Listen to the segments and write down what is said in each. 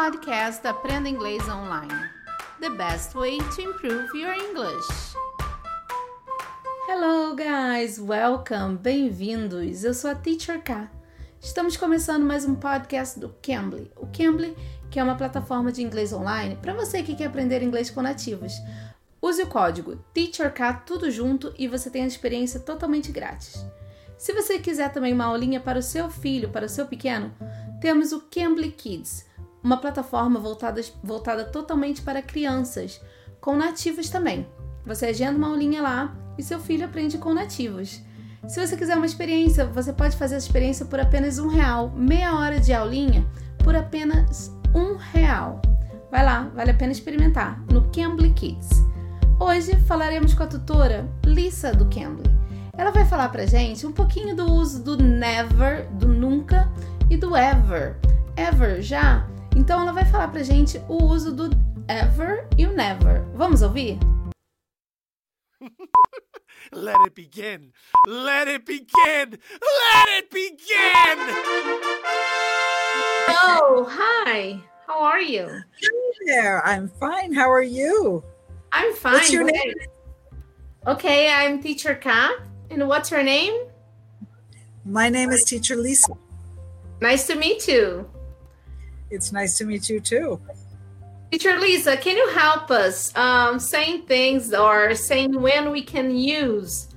podcast Aprenda Inglês Online. The best way to improve your English. Hello, guys! Welcome! Bem-vindos! Eu sou a Teacher K. Estamos começando mais um podcast do Cambly. O Cambly, que é uma plataforma de inglês online para você que quer aprender inglês com nativos. Use o código TEACHERK tudo junto e você tem a experiência totalmente grátis. Se você quiser também uma aulinha para o seu filho, para o seu pequeno, temos o Cambly Kids, uma plataforma voltada, voltada totalmente para crianças, com nativos também. Você agenda uma aulinha lá e seu filho aprende com nativos. Se você quiser uma experiência, você pode fazer a experiência por apenas um real, meia hora de aulinha por apenas um real. Vai lá, vale a pena experimentar no Cambly Kids. Hoje falaremos com a tutora Lisa do Cambly. Ela vai falar pra gente um pouquinho do uso do never, do nunca e do ever. Ever já? Então ela vai falar pra gente o uso do ever e o never. Vamos ouvir? Let it begin. Let it begin. Let it begin. Oh, hi. How are you? Hi there. I'm fine. How are you? I'm fine. What's your great. Okay, I'm Teacher K. And what's your name? My name is Teacher Lisa. Nice to meet you. It's nice to meet you too. Teacher Lisa, can you help us um, saying things or saying when we can use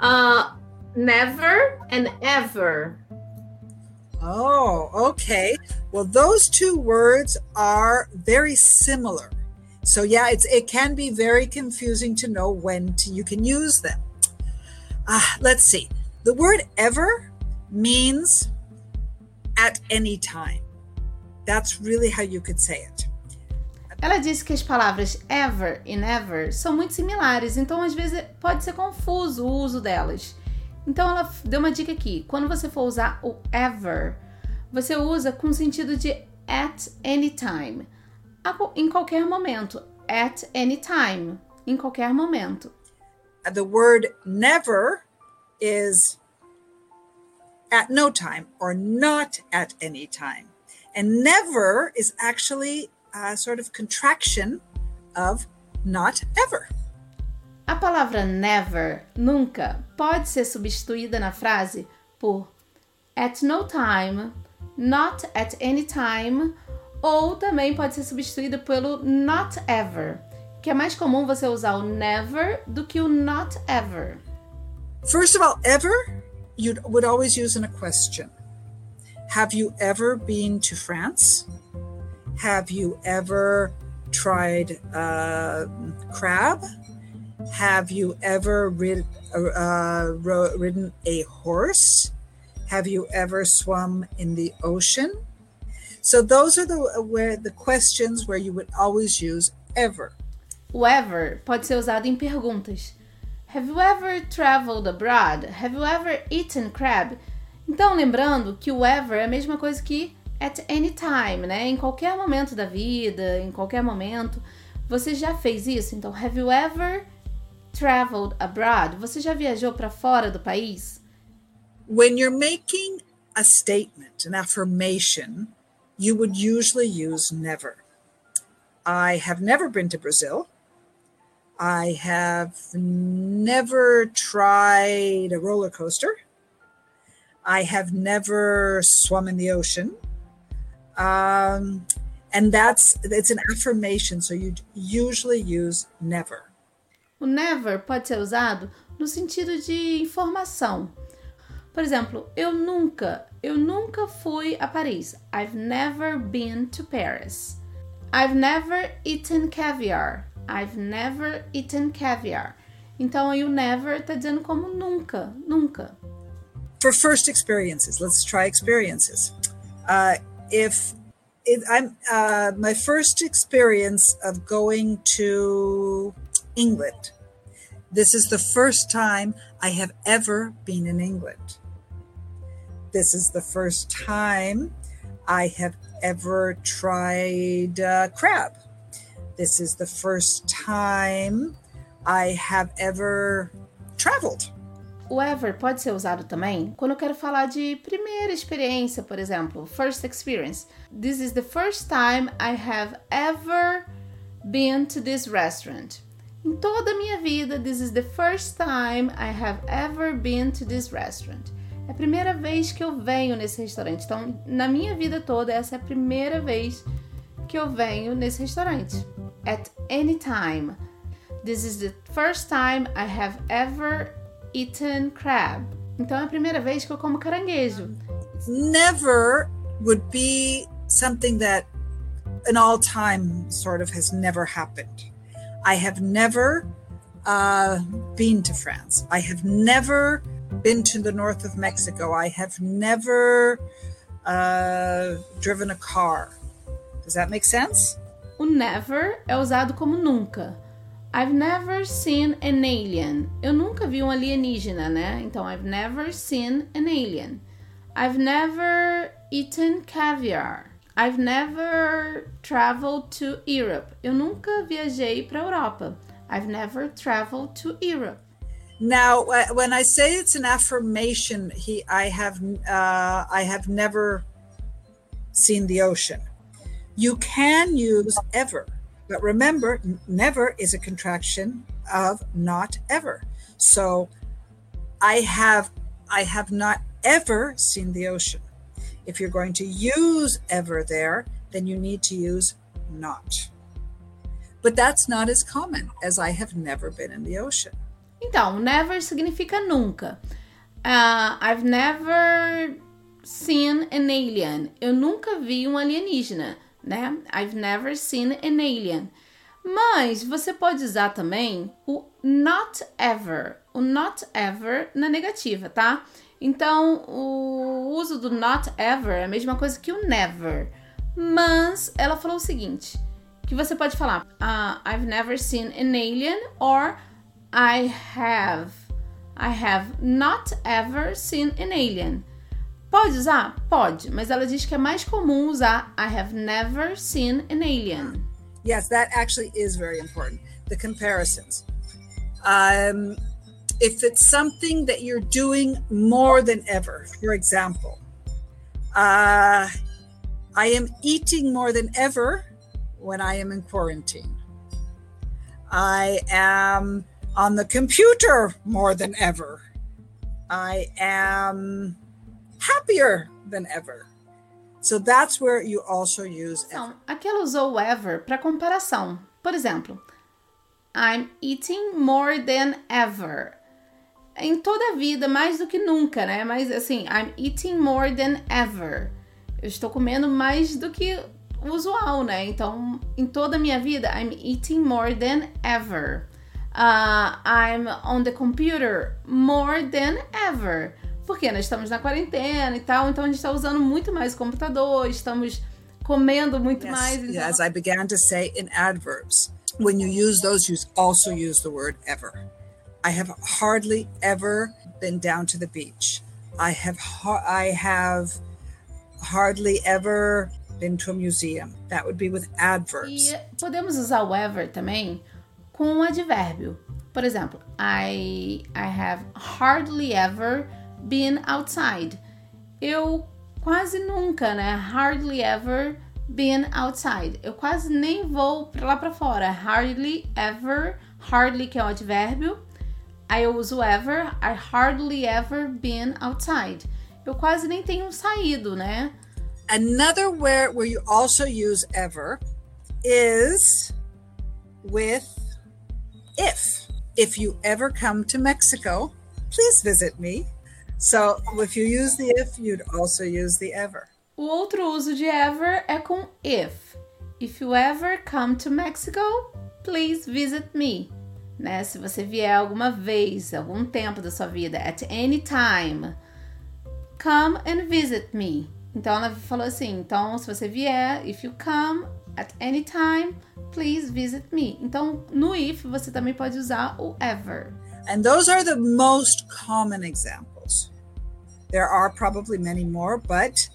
uh, never and ever? Oh, okay. Well, those two words are very similar. So yeah, it's it can be very confusing to know when to, you can use them. Uh, let's see. The word ever means at any time. That's really how you could say it. Ela disse que as palavras ever e never são muito similares, então às vezes pode ser confuso o uso delas. Então ela deu uma dica aqui. Quando você for usar o ever, você usa com sentido de at any time. Em qualquer momento. At any time. Em qualquer momento. The word never is at no time or not at any time. And never is actually a sort of contraction of not ever. A palavra never, nunca, pode ser substituída na frase por at no time, not at any time, ou também pode ser substituída pelo not ever, que é mais comum você usar o never do que o not ever. First of all, ever you would always use in a question. Have you ever been to France? Have you ever tried uh, crab? Have you ever rid, uh, ridden a horse? Have you ever swum in the ocean? So those are the where the questions where you would always use ever. O ever pode ser usado em perguntas. Have you ever traveled abroad? Have you ever eaten crab? Então, lembrando que o ever é a mesma coisa que at any time, né? Em qualquer momento da vida, em qualquer momento. Você já fez isso? Então, have you ever traveled abroad? Você já viajou para fora do país? When you're making a statement, an affirmation, you would usually use never. I have never been to Brazil. I have never tried a roller coaster. I have never swum in the ocean. Um, and that's it's an affirmation, so you usually use never. O never pode ser usado no sentido de informação. Por exemplo, eu nunca, eu nunca fui a Paris. I've never been to Paris. I've never eaten caviar. I've never eaten caviar. Então aí o never está dizendo como nunca, nunca. For first experiences, let's try experiences. Uh, if it, I'm uh, my first experience of going to England, this is the first time I have ever been in England. This is the first time I have ever tried uh, crab. This is the first time I have ever traveled. O ever pode ser usado também quando eu quero falar de primeira experiência, por exemplo, first experience. This is the first time I have ever been to this restaurant. Em toda a minha vida, this is the first time I have ever been to this restaurant. É a primeira vez que eu venho nesse restaurante. Então, na minha vida toda, essa é a primeira vez que eu venho nesse restaurante. At any time. This is the first time I have ever eaten crab. Então é a primeira vez que eu como caranguejo. Never would be something that an all time sort of has never happened. I have never uh, been to France. I have never been to the north of Mexico. I have never uh, driven a car. Does that make sense? O never é usado como nunca. I've never seen an alien. Eu nunca vi um alienígena, né? Então, I've never seen an alien. I've never eaten caviar. I've never traveled to Europe. Eu nunca viajei para Europa. I've never traveled to Europe. Now, when I say it's an affirmation, he, I have, uh, I have never seen the ocean. You can use ever but remember, never is a contraction of not ever. So I have I have not ever seen the ocean. If you're going to use ever there, then you need to use not. But that's not as common as I have never been in the ocean. Então, never significa nunca. Uh, I've never seen an alien. Eu nunca vi um alienígena né? I've never seen an alien. Mas você pode usar também o not ever, o not ever na negativa, tá? Então, o uso do not ever é a mesma coisa que o never. Mas ela falou o seguinte, que você pode falar uh, I've never seen an alien or I have I have not ever seen an alien. Pode usar? Pode, mas ela diz que é mais comum usar I have never seen an alien. Yes, that actually is very important. The comparisons. Um, if it's something that you're doing more than ever, for example, uh, I am eating more than ever when I am in quarantine. I am on the computer more than ever. I am happier than ever. So that's where you also use ever. aqui ela usou ever para comparação. Por exemplo, I'm eating more than ever. Em toda a vida, mais do que nunca, né? Mas assim, I'm eating more than ever. Eu estou comendo mais do que usual, né? Então, em toda a minha vida, I'm eating more than ever. Uh, I'm on the computer more than ever. Porque nós estamos na quarentena e tal, então a gente está usando muito mais o computador, estamos comendo muito yes, mais. Então... As I began to say in adverbs, when you use those, you also use the word ever. I have hardly ever been down to the beach. I have I have hardly ever been to a museum. That would be with adverbs. E podemos usar o ever também com um advérbio. Por exemplo, I I have hardly ever been outside. Eu quase nunca, né? Hardly ever been outside. Eu quase nem vou lá para fora. Hardly ever, hardly que é o advérbio. Aí eu uso ever. I hardly ever been outside. Eu quase nem tenho saído, né? Another where where you also use ever is with if. If you ever come to Mexico, please visit me. So, if you use the if, you'd also use the ever. O outro uso de ever é com if. If you ever come to Mexico, please visit me. Né? Se você vier alguma vez, algum tempo da sua vida, at any time, come and visit me. Então ela falou assim: então se você vier, if you come at any time, please visit me. Então no if você também pode usar o ever. And those are the most common examples. There are probably many more, but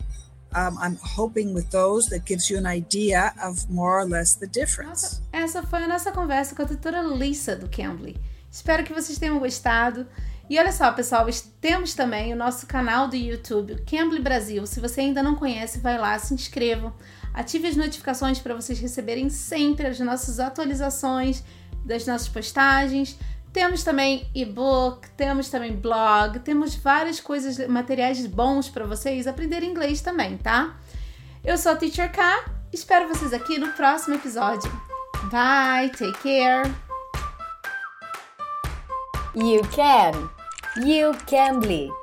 um, I'm hoping with those that gives you an idea of more or less the difference. Essa foi a nossa conversa com a tutora Lisa do Cambly. Espero que vocês tenham gostado. E olha só, pessoal, temos também o nosso canal do YouTube, Cambly Brasil. Se você ainda não conhece, vai lá, se inscreva, ative as notificações para vocês receberem sempre as nossas atualizações das nossas postagens. Temos também e-book, temos também blog, temos várias coisas, materiais bons para vocês aprenderem inglês também, tá? Eu sou a Teacher K, espero vocês aqui no próximo episódio. Bye, take care. You can. You can be.